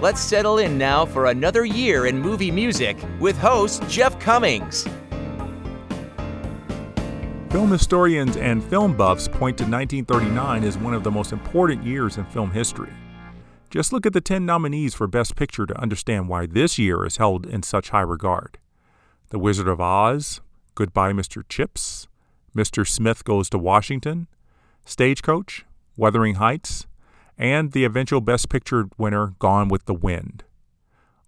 Let's settle in now for another year in movie music with host Jeff Commings. Film historians and film buffs point to 1939 as one of the most important years in film history. Just look at the 10 nominees for Best Picture to understand why this year is held in such high regard The Wizard of Oz, Goodbye, Mr. Chips, Mr. Smith Goes to Washington, Stagecoach, Wuthering Heights, and the eventual Best Picture winner, Gone with the Wind.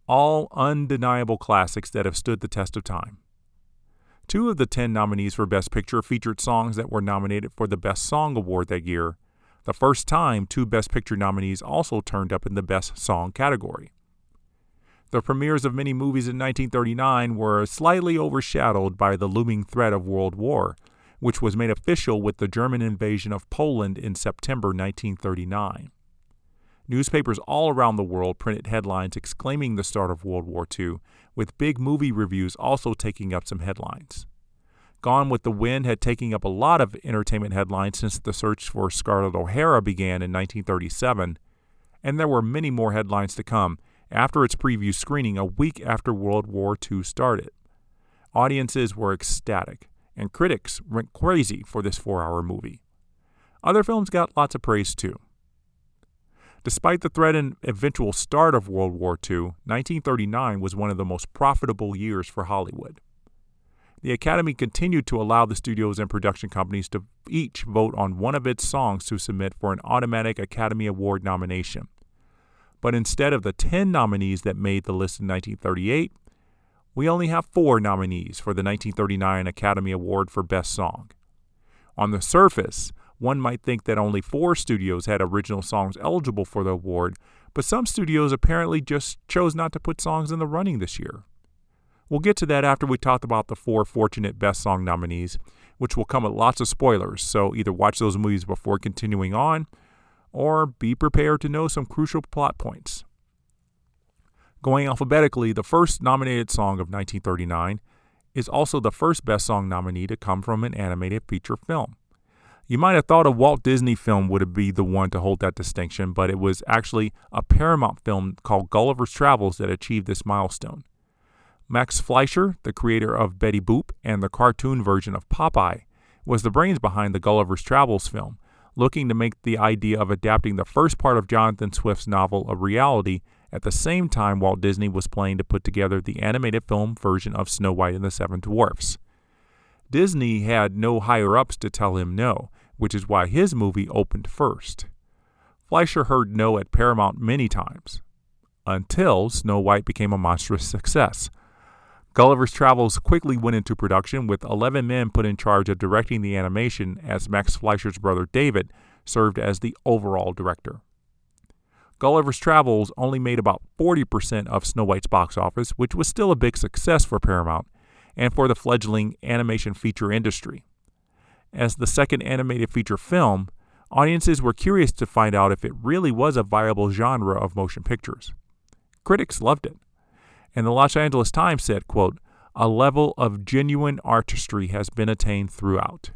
All undeniable classics that have stood the test of time. Two of the 10 nominees for Best Picture featured songs that were nominated for the Best Song Award that year, the first time two Best Picture nominees also turned up in the Best Song category. The premieres of many movies in 1939 were slightly overshadowed by the looming threat of World War, which was made official with the German invasion of Poland in September 1939. Newspapers all around the world printed headlines exclaiming the start of World War II, with big movie reviews also taking up some headlines. Gone with the Wind had taken up a lot of entertainment headlines since the search for Scarlett O'Hara began in 1937, and there were many more headlines to come after its preview screening a week after World War II started. Audiences were ecstatic, and critics went crazy for this four hour movie. Other films got lots of praise too. Despite the threat and eventual start of World War II, 1939 was one of the most profitable years for Hollywood. The Academy continued to allow the studios and production companies to each vote on one of its songs to submit for an automatic Academy Award nomination. But instead of the 10 nominees that made the list in 1938, we only have four nominees for the 1939 Academy Award for Best Song. On the surface, one might think that only four studios had original songs eligible for the award, but some studios apparently just chose not to put songs in the running this year. We'll get to that after we talk about the four fortunate Best Song nominees, which will come with lots of spoilers, so either watch those movies before continuing on, or be prepared to know some crucial plot points. Going alphabetically, the first nominated song of 1939 is also the first Best Song nominee to come from an animated feature film. You might have thought a Walt Disney film would be the one to hold that distinction, but it was actually a Paramount film called Gulliver's Travels that achieved this milestone. Max Fleischer, the creator of Betty Boop and the cartoon version of Popeye, was the brains behind the Gulliver's Travels film, looking to make the idea of adapting the first part of Jonathan Swift's novel a reality at the same time Walt Disney was planning to put together the animated film version of Snow White and the Seven Dwarfs. Disney had no higher ups to tell him no, which is why his movie opened first. Fleischer heard no at Paramount many times, until Snow White became a monstrous success. Gulliver's Travels quickly went into production with 11 men put in charge of directing the animation as Max Fleischer's brother David served as the overall director. Gulliver's Travels only made about 40% of Snow White's box office, which was still a big success for Paramount and for the fledgling animation feature industry. As the second animated feature film, audiences were curious to find out if it really was a viable genre of motion pictures. Critics loved it, and the Los Angeles Times said, quote, a level of genuine artistry has been attained throughout.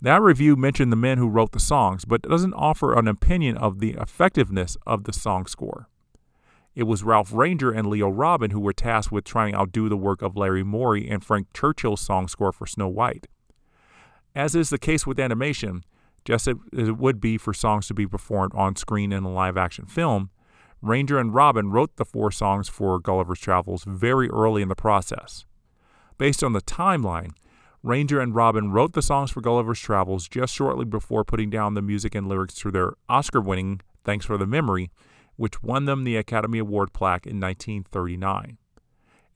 That review mentioned the men who wrote the songs, but doesn't offer an opinion of the effectiveness of the song score. It was Ralph Rainger and Leo Robin who were tasked with trying to outdo the work of Larry Morey and Frank Churchill's song score for Snow White. As is the case with animation, just as it would be for songs to be performed on screen in a live action film, Rainger and Robin wrote the four songs for Gulliver's Travels very early in the process. Based on the timeline, Rainger and Robin wrote the songs for Gulliver's Travels just shortly before putting down the music and lyrics to their Oscar winning Thanks for the Memory, which won them the Academy Award plaque in 1939.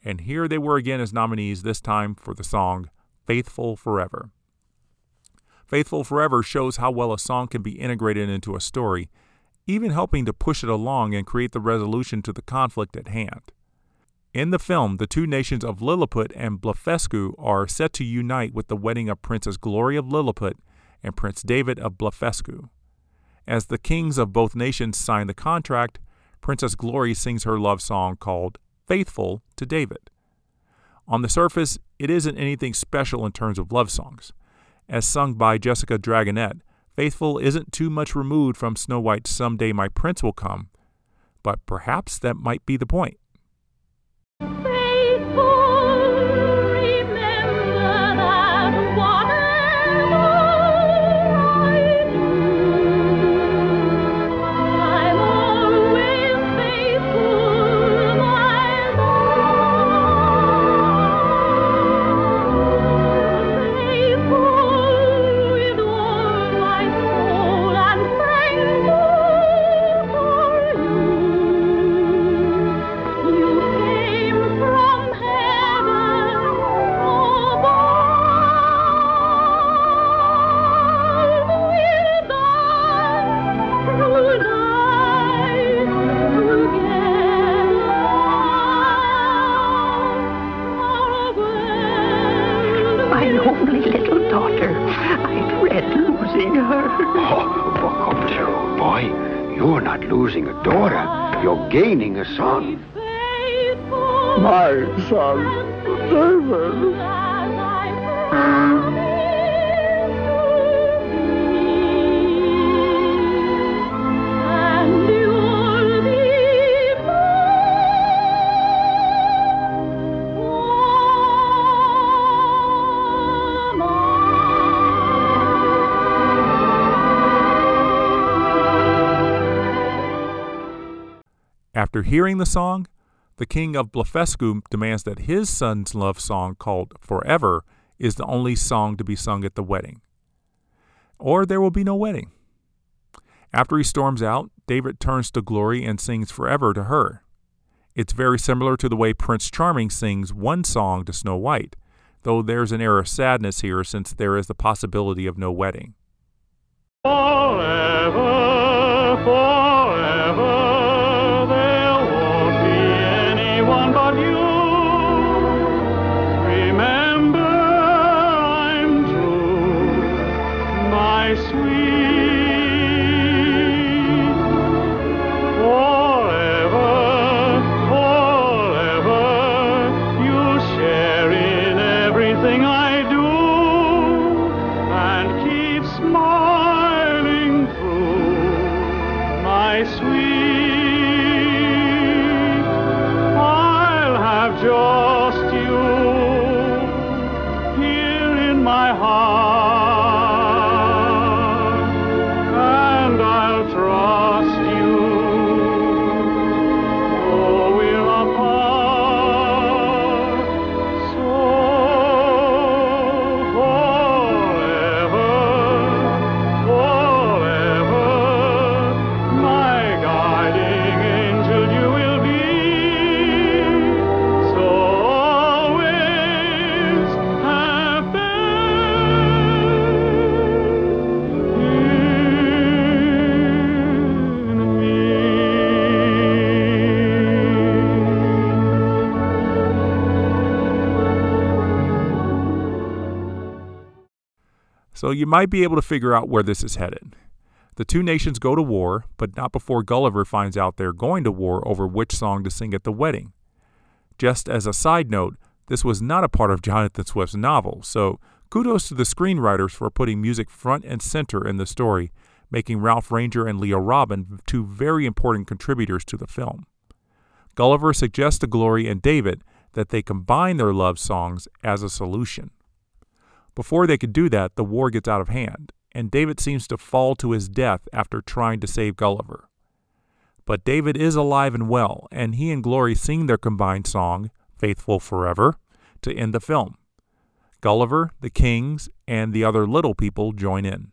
And here they were again as nominees, this time for the song Faithful Forever. Faithful Forever shows how well a song can be integrated into a story, even helping to push it along and create the resolution to the conflict at hand. In the film, the two nations of Lilliput and Blefuscu are set to unite with the wedding of Princess Glory of Lilliput and Prince David of Blefuscu. As the kings of both nations sign the contract, Princess Glory sings her love song called Faithful to David. On the surface, it isn't anything special in terms of love songs. As sung by Jessica Dragonette, Faithful isn't too much removed from Snow White's Someday My Prince Will Come, but perhaps that might be the point. My son, David. After hearing the song, the king of Blefuscu demands that his son's love song called Forever is the only song to be sung at the wedding. Or there will be no wedding. After he storms out, David turns to Glory and sings Forever to her. It's very similar to the way Prince Charming sings one song to Snow White, though there's an air of sadness here since there is the possibility of no wedding. Forever, forever. So you might be able to figure out where this is headed. The two nations go to war, but not before Gulliver finds out they're going to war over which song to sing at the wedding. Just as a side note, this was not a part of Jonathan Swift's novel, so kudos to the screenwriters for putting music front and center in the story, making Ralph Rainger and Leo Robin two very important contributors to the film. Gulliver suggests to Glory and David that they combine their love songs as a solution. Before they could do that, the war gets out of hand, and David seems to fall to his death after trying to save Gulliver. But David is alive and well, and he and Glory sing their combined song, Faithful Forever, to end the film. Gulliver, the kings, and the other little people join in.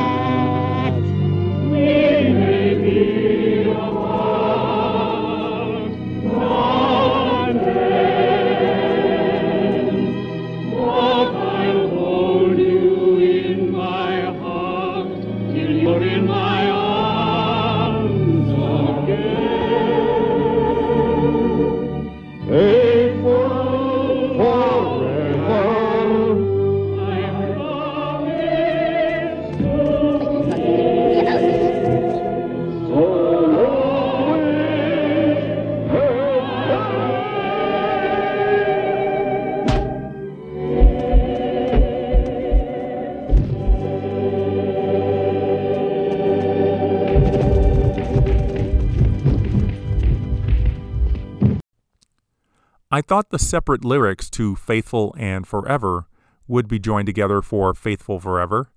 thought the separate lyrics to Faithful and Forever would be joined together for Faithful Forever,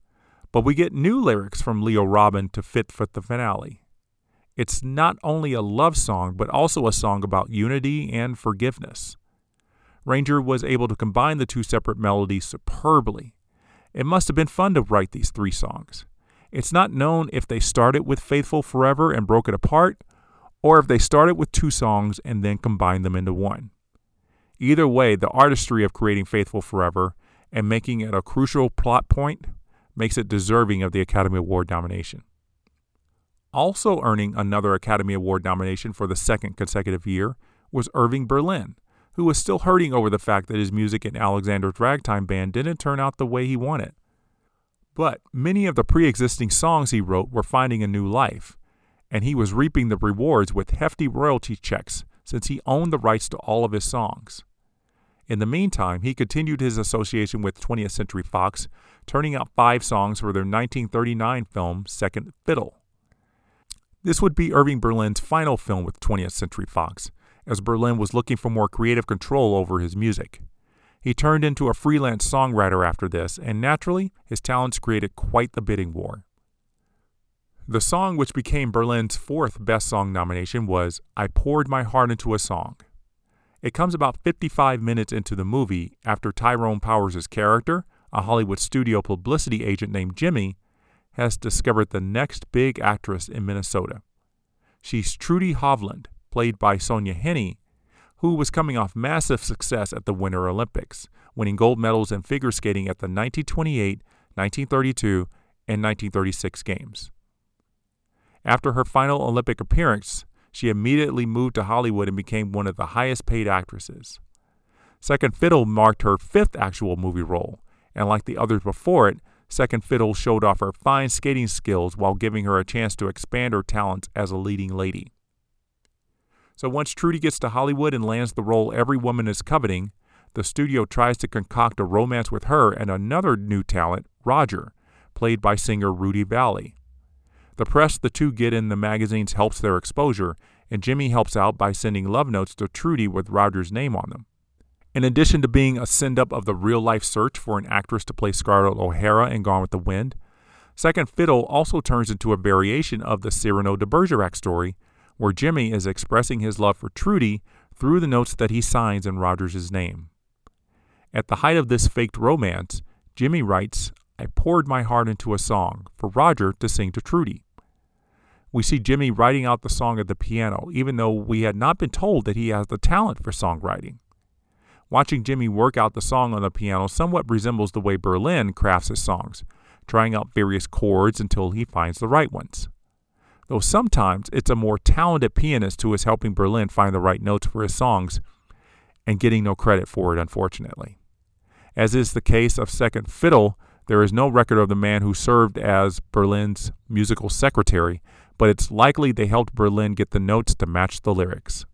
but we get new lyrics from Leo Robin to fit for the finale. It's not only a love song, but also a song about unity and forgiveness. Rainger was able to combine the two separate melodies superbly. It must have been fun to write these three songs. It's not known if they started with Faithful Forever and broke it apart, or if they started with two songs and then combined them into one. Either way, the artistry of creating Faithful Forever and making it a crucial plot point makes it deserving of the Academy Award nomination. Also earning another Academy Award nomination for the second consecutive year was Irving Berlin, who was still hurting over the fact that his music in Alexander's Ragtime Band didn't turn out the way he wanted. But many of the pre existing songs he wrote were finding a new life, and he was reaping the rewards with hefty royalty checks since he owned the rights to all of his songs. In the meantime, he continued his association with 20th Century Fox, turning out five songs for their 1939 film Second Fiddle. This would be Irving Berlin's final film with 20th Century Fox, as Berlin was looking for more creative control over his music. He turned into a freelance songwriter after this, and naturally, his talents created quite the bidding war. The song which became Berlin's fourth Best Song nomination was I Poured My Heart Into a Song. It comes about 55 minutes into the movie after Tyrone Power's character, a Hollywood studio publicity agent named Jimmy, has discovered the next big actress in Minnesota. She's Trudy Hovland, played by Sonja Henie, who was coming off massive success at the Winter Olympics, winning gold medals in figure skating at the 1928, 1932, and 1936 games. After her final Olympic appearance, she immediately moved to Hollywood and became one of the highest paid actresses. Second Fiddle marked her fifth actual movie role, and like the others before it, Second Fiddle showed off her fine skating skills while giving her a chance to expand her talents as a leading lady. So once Trudy gets to Hollywood and lands the role every woman is coveting, the studio tries to concoct a romance with her and another new talent, Roger, played by singer Rudy Vallée. The press the two get in the magazines helps their exposure, and Jimmy helps out by sending love notes to Trudy with Roger's name on them. In addition to being a send up of the real life search for an actress to play Scarlett O'Hara in Gone with the Wind, Second Fiddle also turns into a variation of the Cyrano de Bergerac story, where Jimmy is expressing his love for Trudy through the notes that he signs in Roger's name. At the height of this faked romance, Jimmy writes, I poured my heart into a song for Roger to sing to Trudy. We see Jimmy writing out the song at the piano, even though we had not been told that he has the talent for songwriting. Watching Jimmy work out the song on the piano somewhat resembles the way Berlin crafts his songs, trying out various chords until he finds the right ones. Though sometimes it's a more talented pianist who is helping Berlin find the right notes for his songs and getting no credit for it, unfortunately. As is the case of Second Fiddle, there is no record of the man who served as Berlin's musical secretary, but it's likely they helped Berlin get the notes to match the lyrics.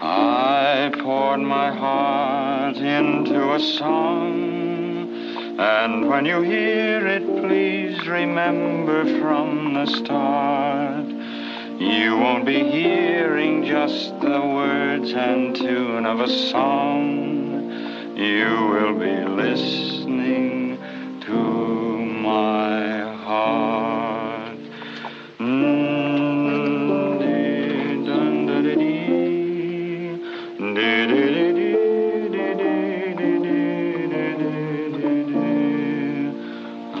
I poured my heart into a song, and when you hear it, please remember from the start. You won't be hearing just the words and tune of a song, you will be listening to my heart.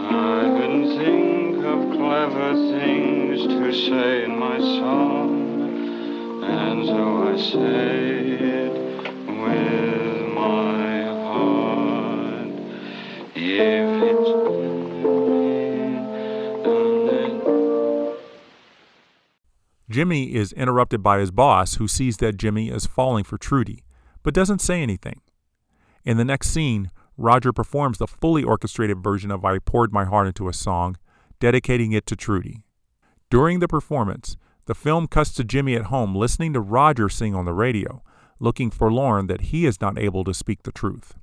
I can think of clever things to say in my song, and so I say Jimmy is interrupted by his boss, who sees that Jimmy is falling for Trudy, but doesn't say anything. In the next scene, Roger performs the fully orchestrated version of I Poured My Heart Into a Song, dedicating it to Trudy. During the performance, the film cuts to Jimmy at home listening to Roger sing on the radio, looking forlorn that he is not able to speak the truth.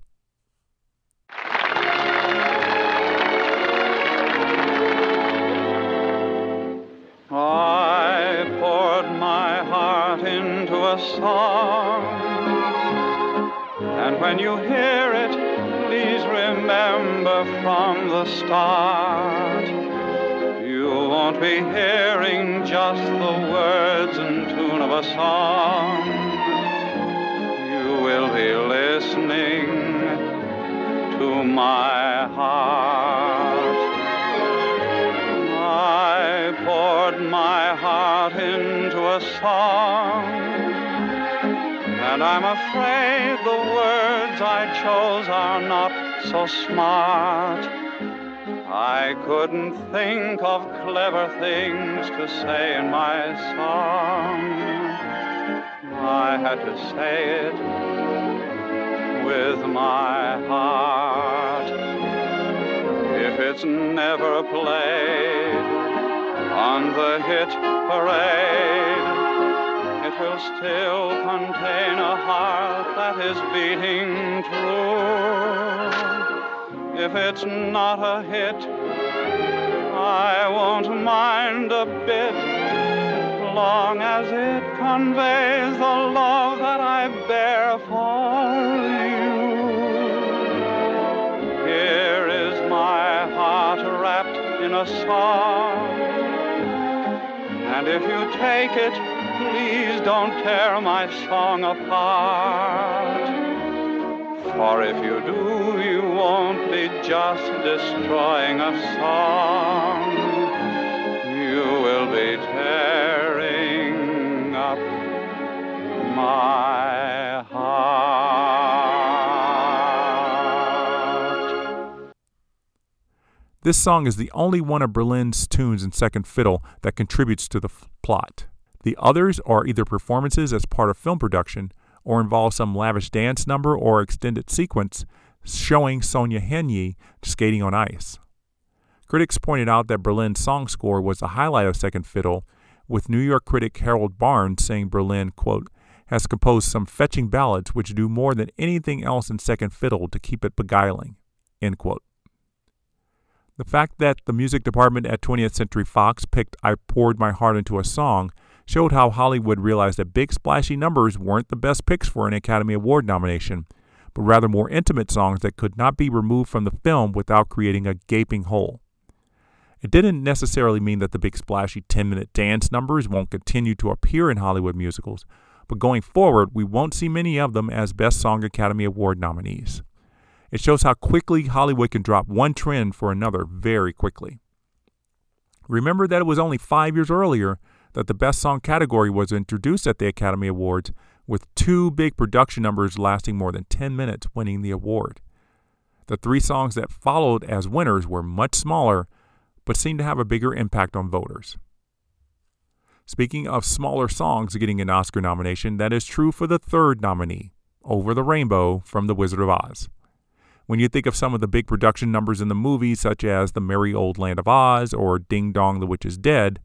I song. And when you hear it, please remember from the start. You won't be hearing just the words and tune of a song. You will be listening to my heart. I poured my heart into a song, and I'm afraid the words I chose are not so smart. I couldn't think of clever things to say in my song. I had to say it with my heart. If it's never played on the hit parade, will still contain a heart that is beating true. If it's not a hit, I won't mind a bit, long as it conveys the love that I bear for you. Here is my heart wrapped in a song. And if you take it, please don't tear my song apart. For if you do, you won't be just destroying a song. You will be tearing up my heart. This song is the only one of Berlin's tunes in second fiddle that contributes to the f- plot. The others are either performances as part of film production or involve some lavish dance number or extended sequence showing Sonja Henie skating on ice. Critics pointed out that Berlin's song score was the highlight of Second Fiddle, with New York critic Harold Barnes saying Berlin, quote, has composed some fetching ballads which do more than anything else in Second Fiddle to keep it beguiling, end quote. The fact that the music department at 20th Century Fox picked I Poured My Heart Into a Song showed how Hollywood realized that big splashy numbers weren't the best picks for an Academy Award nomination, but rather more intimate songs that could not be removed from the film without creating a gaping hole. It didn't necessarily mean that the big splashy 10 minute dance numbers won't continue to appear in Hollywood musicals, but going forward, we won't see many of them as Best Song Academy Award nominees. It shows how quickly Hollywood can drop one trend for another very quickly. Remember that it was only five years earlier that the Best Song category was introduced at the Academy Awards, with two big production numbers lasting more than 10 minutes winning the award. The three songs that followed as winners were much smaller, but seemed to have a bigger impact on voters. Speaking of smaller songs getting an Oscar nomination, that is true for the third nominee, Over the Rainbow from The Wizard of Oz. When you think of some of the big production numbers in the movie, such as The Merry Old Land of Oz or Ding Dong the Witch is Dead,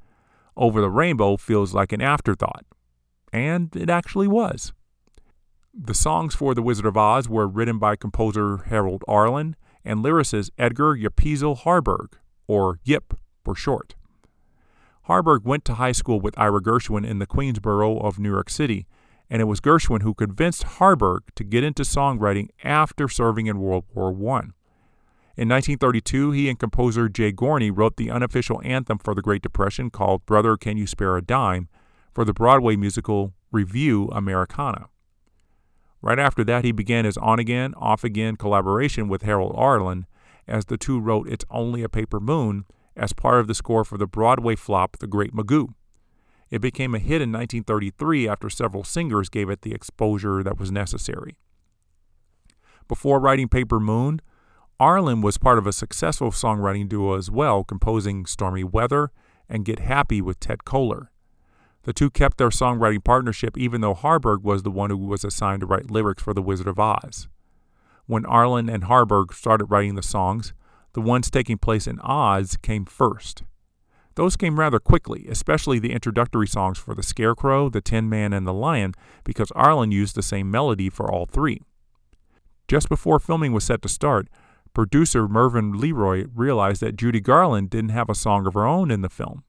Over the Rainbow feels like an afterthought. And it actually was. The songs for The Wizard of Oz were written by composer Harold Arlen and lyricist Edgar Yipsel Harburg, or Yip for short. Harburg went to high school with Ira Gershwin in the Queensboro of New York City, and it was Gershwin who convinced Harburg to get into songwriting after serving in World War I. In 1932, he and composer Jay Gorney wrote the unofficial anthem for the Great Depression called Brother Can You Spare a Dime for the Broadway musical Revue Americana. Right after that, he began his on again, off again collaboration with Harold Arlen as the two wrote It's Only a Paper Moon as part of the score for the Broadway flop The Great Magoo. It became a hit in 1933 after several singers gave it the exposure that was necessary. Before writing Paper Moon, Arlen was part of a successful songwriting duo as well, composing Stormy Weather and Get Happy with Ted Koehler. The two kept their songwriting partnership even though Harburg was the one who was assigned to write lyrics for The Wizard of Oz. When Arlen and Harburg started writing the songs, the ones taking place in Oz came first. Those came rather quickly, especially the introductory songs for the Scarecrow, the Tin Man, and the Lion, because Arlen used the same melody for all three. Just before filming was set to start, producer Mervyn LeRoy realized that Judy Garland didn't have a song of her own in the film.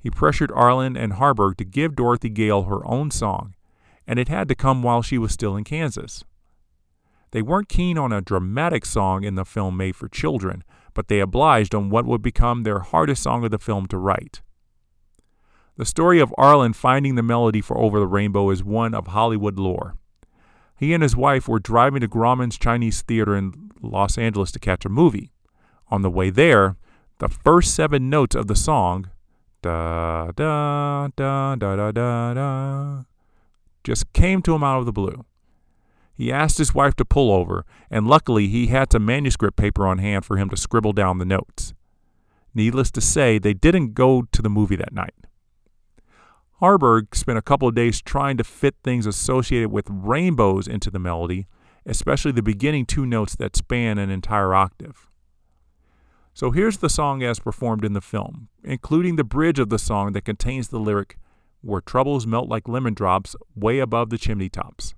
He pressured Arlen and Harburg to give Dorothy Gale her own song, and it had to come while she was still in Kansas. They weren't keen on a dramatic song in the film made for children, but they obliged on what would become their hardest song of the film to write. The story of Arlen finding the melody for Over the Rainbow is one of Hollywood lore. He and his wife were driving to Grauman's Chinese Theater in Los Angeles to catch a movie. On the way there, the first seven notes of the song, da da da da da da da, just came to him out of the blue. He asked his wife to pull over, and luckily he had some manuscript paper on hand for him to scribble down the notes. Needless to say, they didn't go to the movie that night. Harburg spent a couple of days trying to fit things associated with rainbows into the melody, especially the beginning two notes that span an entire octave. So here's the song as performed in the film, including the bridge of the song that contains the lyric, Where troubles melt like lemon drops way above the chimney tops.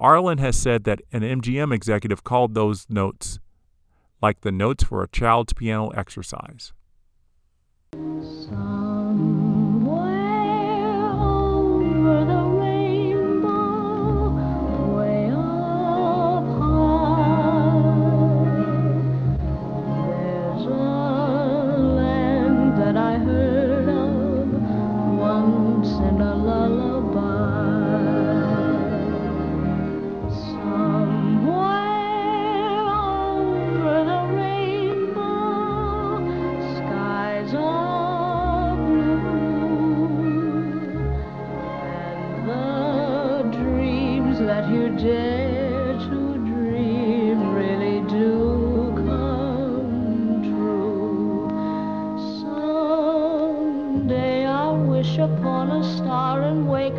Arlen has said that an MGM executive called those notes like the notes for a child's piano exercise. were the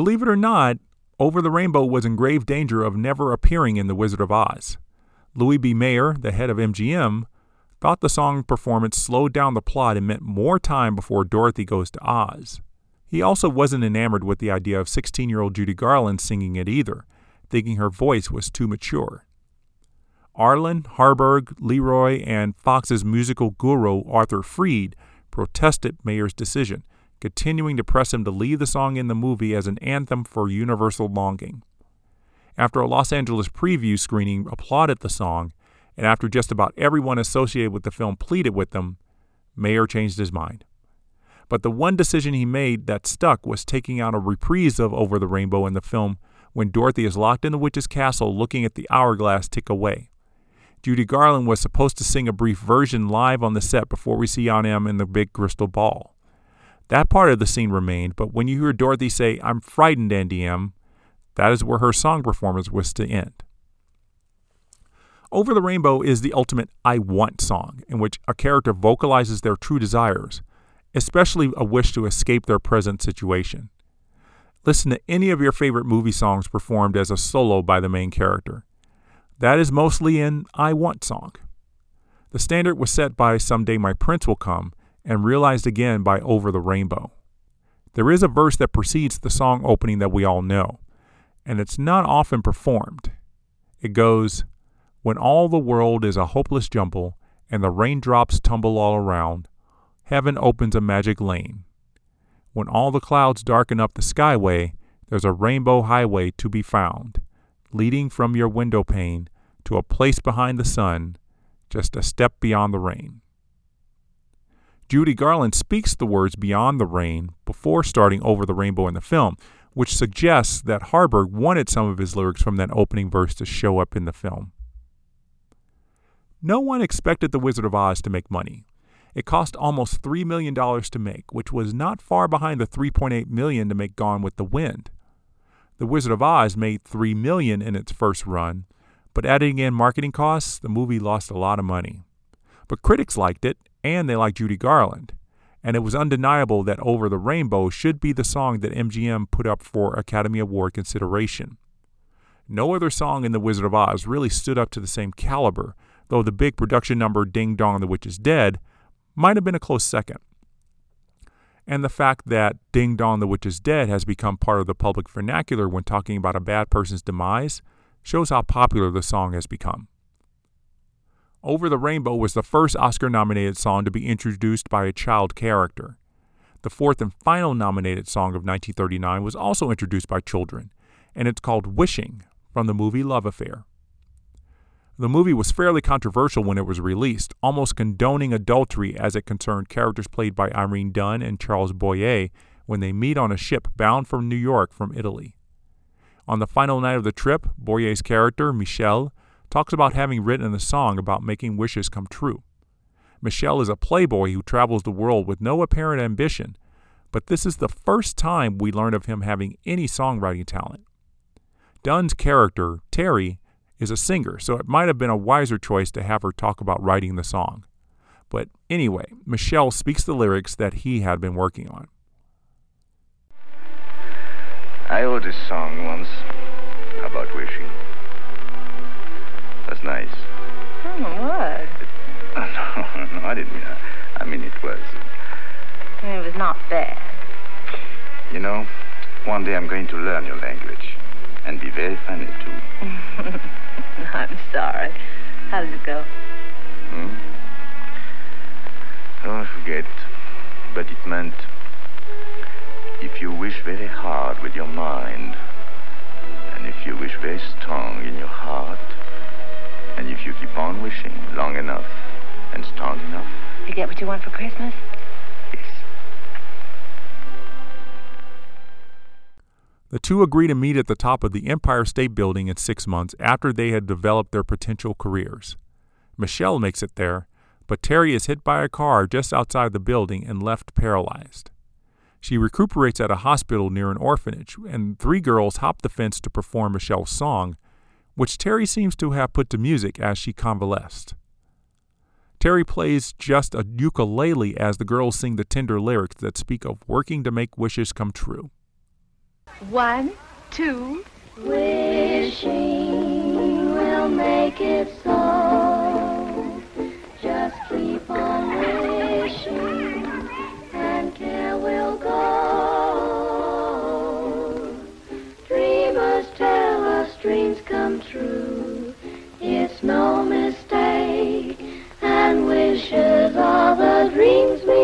Believe it or not, Over the Rainbow was in grave danger of never appearing in The Wizard of Oz. Louis B. Mayer, the head of MGM, thought the song performance slowed down the plot and meant more time before Dorothy goes to Oz. He also wasn't enamored with the idea of 16 year old Judy Garland singing it either, thinking her voice was too mature. Arlen, Harburg, Leroy, and Fox's musical guru Arthur Freed protested Mayer's decision, continuing to press him to leave the song in the movie as an anthem for universal longing. After a Los Angeles preview screening applauded the song, and after just about everyone associated with the film pleaded with them, Mayer changed his mind. But the one decision he made that stuck was taking out a reprise of Over the Rainbow in the film when Dorothy is locked in the witch's castle looking at the hourglass tick away. Judy Garland was supposed to sing a brief version live on the set before we see Aunt Em in the big crystal ball. That part of the scene remained, but when you hear Dorothy say, I'm frightened, Em, that is where her song performance was to end. Over the Rainbow is the ultimate I want song, in which a character vocalizes their true desires, especially a wish to escape their present situation. Listen to any of your favorite movie songs performed as a solo by the main character. That is mostly an I Want song. The standard was set by Someday My Prince Will Come and realized again by Over the Rainbow. There is a verse that precedes the song opening that we all know, and it's not often performed. It goes, When all the world is a hopeless jumble and the raindrops tumble all around, heaven opens a magic lane. When all the clouds darken up the skyway, there's a rainbow highway to be found leading from your window pane to a place behind the sun, just a step beyond the rain. Judy Garland speaks the words beyond the rain before starting over the rainbow in the film, which suggests that Harburg wanted some of his lyrics from that opening verse to show up in the film. No one expected The Wizard of Oz to make money. It cost almost $3 million to make, which was not far behind the 3.8 million to make Gone with the Wind. The Wizard of Oz made 3 million in its first run, but adding in marketing costs, the movie lost a lot of money. But critics liked it, and they liked Judy Garland. And it was undeniable that Over the Rainbow should be the song that MGM put up for Academy Award consideration. No other song in The Wizard of Oz really stood up to the same caliber, though the big production number Ding Dong the Witch is Dead might have been a close second and the fact that Ding Dong the Witch is Dead has become part of the public vernacular when talking about a bad person's demise shows how popular the song has become. Over the Rainbow was the first Oscar nominated song to be introduced by a child character. The fourth and final nominated song of 1939 was also introduced by children, and it's called Wishing from the movie Love Affair. The movie was fairly controversial when it was released, almost condoning adultery as it concerned characters played by Irene Dunne and Charles Boyer when they meet on a ship bound for New York from Italy. On the final night of the trip, Boyer's character, Michel, talks about having written a song about making wishes come true. Michel is a playboy who travels the world with no apparent ambition, but this is the first time we learn of him having any songwriting talent. Dunne's character, Terry, is a singer, so it might have been a wiser choice to have her talk about writing the song. But anyway, Michel speaks the lyrics that he had been working on. I wrote a song once about wishing. That's nice. Oh, what? no, no, I didn't mean that. I mean, it was. It was not bad. You know, one day I'm going to learn your language and be very funny, too. I'm sorry. How does it go? Hmm? Oh, I forget. But it meant if you wish very hard with your mind, and if you wish very strong in your heart, and if you keep on wishing long enough and strong enough. You get what you want for Christmas? Yes. The two agree to meet at the top of the Empire State Building in six months after they had developed their potential careers. Michel makes it there, but Terry is hit by a car just outside the building and left paralyzed. She recuperates at a hospital near an orphanage, and three girls hop the fence to perform Michel's song, which Terry seems to have put to music as she convalesced. Terry plays just a ukulele as the girls sing the tender lyrics that speak of working to make wishes come true. One, two. Wishing will make it so. Just keep on wishing, no mistake, and wishes are the dreams we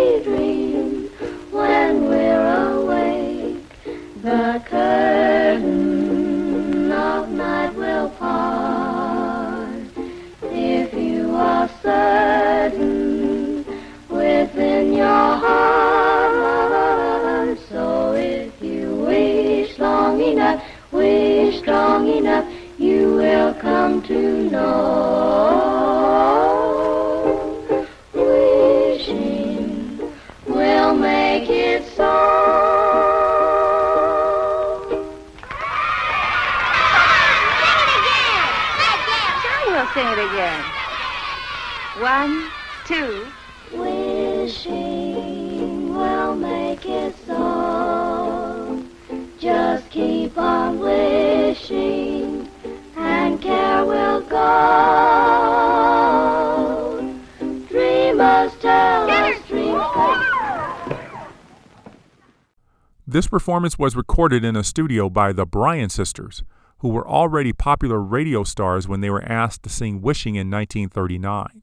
performance was recorded in a studio by the Brian sisters, who were already popular radio stars when they were asked to sing Wishing in 1939.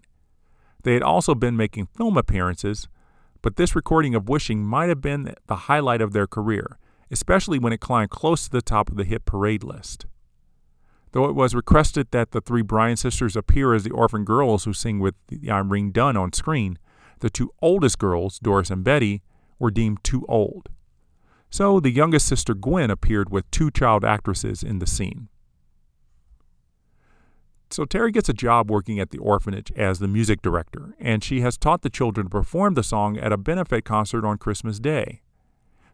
They had also been making film appearances, but this recording of Wishing might have been the highlight of their career, especially when it climbed close to the top of the hit parade list. Though it was requested that the three Brian sisters appear as the orphan girls who sing with the Irene Dunne on screen, the two oldest girls, Doris and Betty, were deemed too old. So the youngest sister Gwen appeared with two child actresses in the scene. So Terry gets a job working at the orphanage as the music director, and she has taught the children to perform the song at a benefit concert on Christmas Day.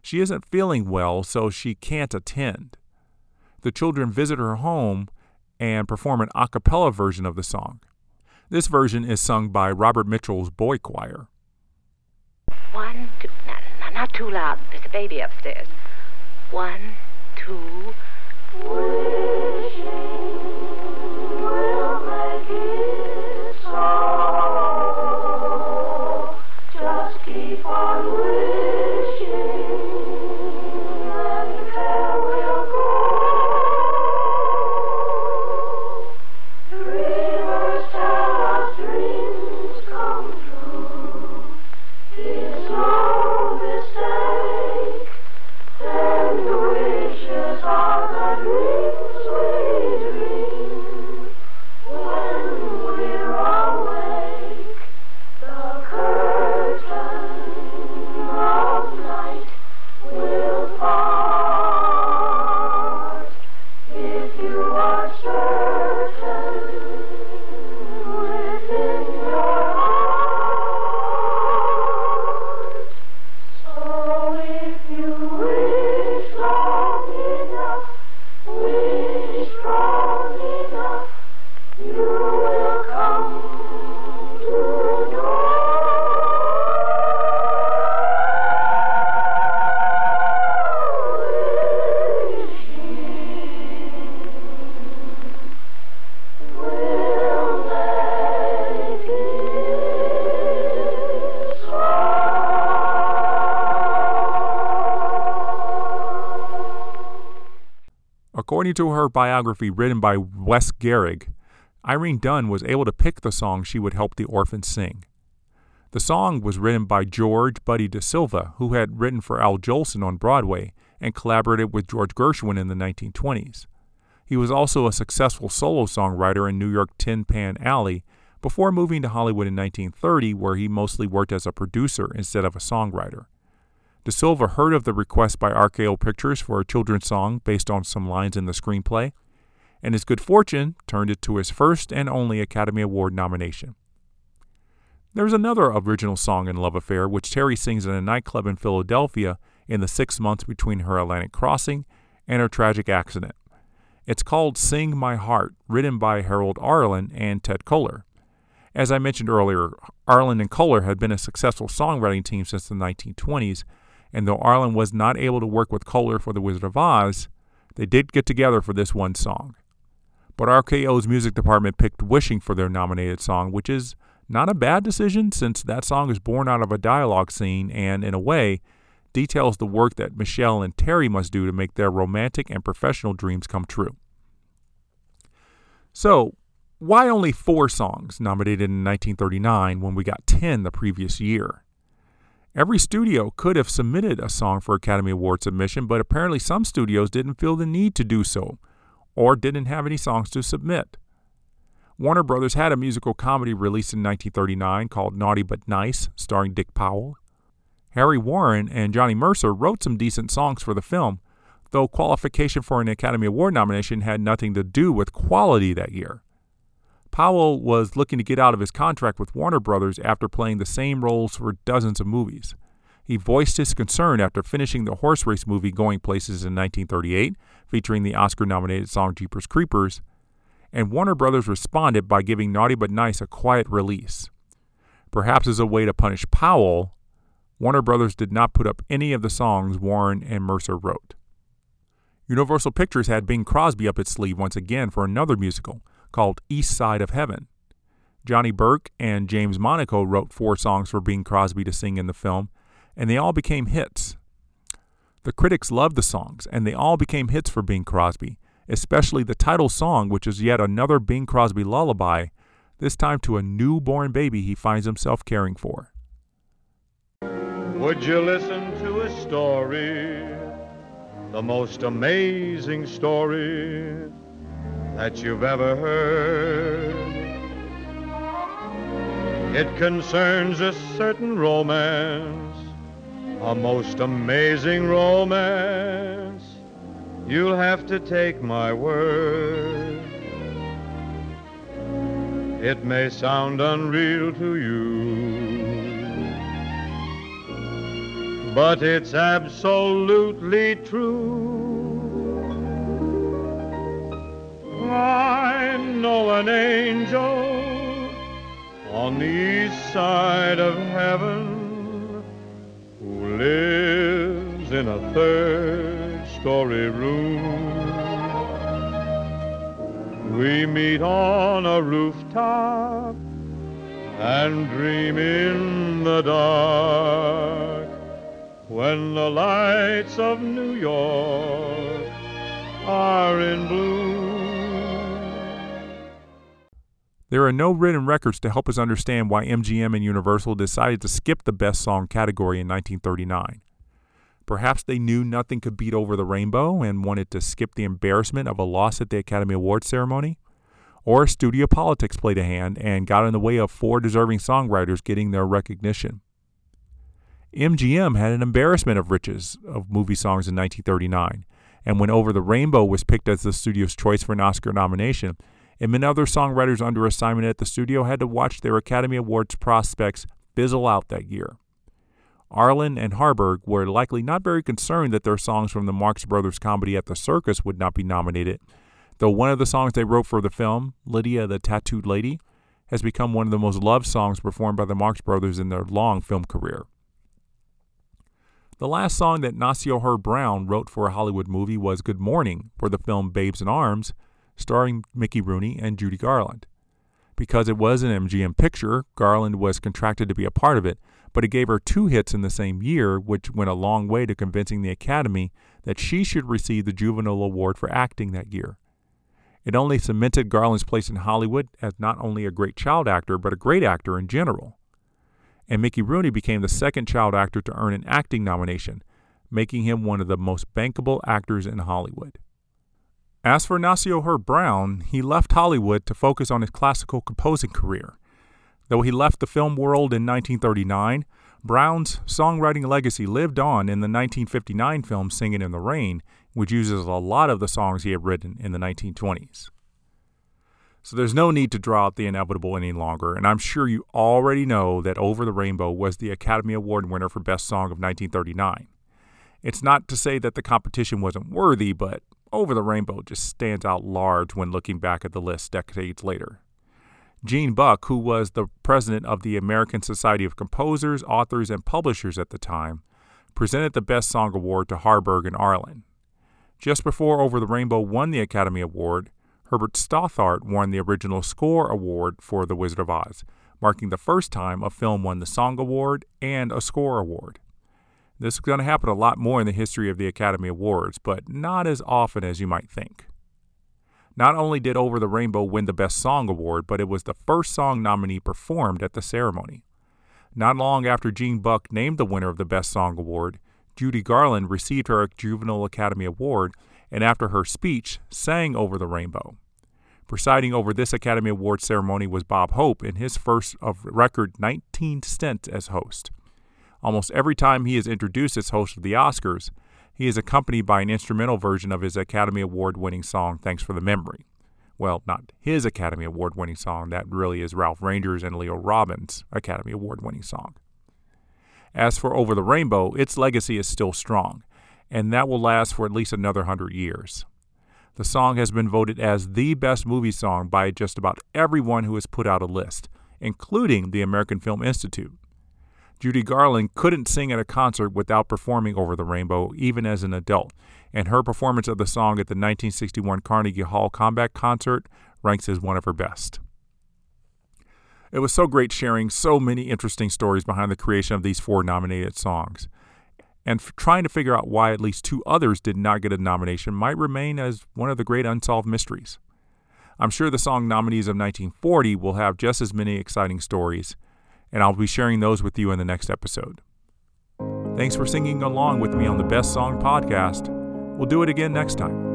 She isn't feeling well, so she can't attend. The children visit her home and perform an a cappella version of the song. This version is sung by Robert Mitchell's boy choir. One, two. Now, now, not too loud. There's a baby upstairs. One, two. Just According to her biography written by Wes Gehring, Irene Dunne was able to pick the song she would help the orphans sing. The song was written by George Buddy DeSylva, who had written for Al Jolson on Broadway and collaborated with George Gershwin in the 1920s. He was also a successful solo songwriter in New York Tin Pan Alley before moving to Hollywood in 1930, where he mostly worked as a producer instead of a songwriter. DeSylva heard of the request by RKO Pictures for a children's song based on some lines in the screenplay, and his good fortune turned it to his first and only Academy Award nomination. There's another original song in Love Affair which Terry sings in a nightclub in Philadelphia in the six months between her Atlantic crossing and her tragic accident. It's called Sing My Heart, written by Harold Arlen and Ted Koehler. As I mentioned earlier, Arlen and Koehler had been a successful songwriting team since the 1920s, and though Arlen was not able to work with Koehler for The Wizard of Oz, they did get together for this one song. But RKO's music department picked Wishing for their nominated song, which is not a bad decision since that song is born out of a dialogue scene and, in a way, details the work that Michel and Terry must do to make their romantic and professional dreams come true. So, why only four songs nominated in 1939 when we got 10 the previous year? Every studio could have submitted a song for Academy Award submission, but apparently some studios didn't feel the need to do so, or didn't have any songs to submit. Warner Brothers had a musical comedy released in 1939 called Naughty But Nice, starring Dick Powell. Harry Warren and Johnny Mercer wrote some decent songs for the film, though qualification for an Academy Award nomination had nothing to do with quality that year. Powell was looking to get out of his contract with Warner Brothers after playing the same roles for dozens of movies. He voiced his concern after finishing the horse race movie Going Places in 1938, featuring the Oscar nominated song Jeepers Creepers, and Warner Brothers responded by giving Naughty But Nice a quiet release. Perhaps as a way to punish Powell, Warner Brothers did not put up any of the songs Warren and Mercer wrote. Universal Pictures had Bing Crosby up its sleeve once again for another musical called East Side of Heaven. Johnny Burke and James Monaco wrote four songs for Bing Crosby to sing in the film, and they all became hits. The critics loved the songs, and they all became hits for Bing Crosby, especially the title song, which is yet another Bing Crosby lullaby, this time to a newborn baby he finds himself caring for. Would you listen to a story, the most amazing story that you've ever heard? It concerns a certain romance, a most amazing romance. You'll have to take my word. It may sound unreal to you, but it's absolutely true. Know an angel on the east side of heaven who lives in a third story room. We meet on a rooftop and dream in the dark when the lights of New York are in bloom. There are no written records to help us understand why MGM and Universal decided to skip the Best Song category in 1939. Perhaps they knew nothing could beat Over the Rainbow and wanted to skip the embarrassment of a loss at the Academy Awards ceremony. Or studio politics played a hand and got in the way of four deserving songwriters getting their recognition. MGM had an embarrassment of riches of movie songs in 1939, and when Over the Rainbow was picked as the studio's choice for an Oscar nomination, it meant other songwriters under assignment at the studio had to watch their Academy Awards prospects fizzle out that year. Arlen and Harburg were likely not very concerned that their songs from the Marx Brothers comedy At the Circus would not be nominated, though one of the songs they wrote for the film, Lydia the Tattooed Lady, has become one of the most loved songs performed by the Marx Brothers in their long film career. The last song that Nacio Herb Brown wrote for a Hollywood movie was Good Morning for the film Babes in Arms, starring Mickey Rooney and Judy Garland. Because it was an MGM picture, Garland was contracted to be a part of it, but it gave her two hits in the same year, which went a long way to convincing the Academy that she should receive the Juvenile Award for acting that year. It only cemented Garland's place in Hollywood as not only a great child actor, but a great actor in general. And Mickey Rooney became the second child actor to earn an acting nomination, making him one of the most bankable actors in Hollywood. As for Nacio Herb Brown, he left Hollywood to focus on his classical composing career. Though he left the film world in 1939, Brown's songwriting legacy lived on in the 1959 film Singing in the Rain, which uses a lot of the songs he had written in the 1920s. So there's no need to draw out the inevitable any longer, and I'm sure you already know that Over the Rainbow was the Academy Award winner for Best Song of 1939. It's not to say that the competition wasn't worthy, but Over the Rainbow just stands out large when looking back at the list decades later. Gene Buck, who was the president of the American Society of Composers, Authors, and Publishers at the time, presented the Best Song Award to Harburg and Arlen. Just before Over the Rainbow won the Academy Award, Herbert Stothart won the Original Score Award for The Wizard of Oz, marking the first time a film won the Song Award and a Score Award. This is going to happen a lot more in the history of the Academy Awards, but not as often as you might think. Not only did Over the Rainbow win the Best Song Award, but it was the first song nominee performed at the ceremony. Not long after Gene Buck named the winner of the Best Song Award, Judy Garland received her Juvenile Academy Award and after her speech sang Over the Rainbow. Presiding over this Academy Award ceremony was Bob Hope in his first of record 19 stints as host. Almost every time he is introduced as host of the Oscars, he is accompanied by an instrumental version of his Academy Award winning song, Thanks for the Memory. Well, not his Academy Award winning song, that really is Ralph Rainger's and Leo Robin's Academy Award winning song. As for Over the Rainbow, its legacy is still strong, and that will last for at least another hundred years. The song has been voted as the best movie song by just about everyone who has put out a list, including the American Film Institute. Judy Garland couldn't sing at a concert without performing Over the Rainbow, even as an adult, and her performance of the song at the 1961 Carnegie Hall comeback concert ranks as one of her best. It was so great sharing so many interesting stories behind the creation of these four nominated songs. And trying to figure out why at least two others did not get a nomination might remain as one of the great unsolved mysteries. I'm sure the song nominees of 1940 will have just as many exciting stories, and I'll be sharing those with you in the next episode. Thanks for singing along with me on the Best Song podcast. We'll do it again next time.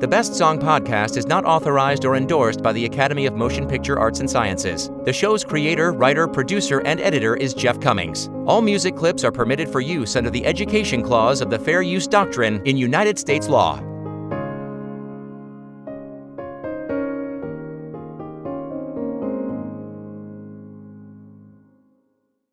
The Best Song podcast is not authorized or endorsed by the Academy of Motion Picture Arts and Sciences. The show's creator, writer, producer, and editor is Jeff Commings. All music clips are permitted for use under the Education Clause of the Fair Use Doctrine in United States law.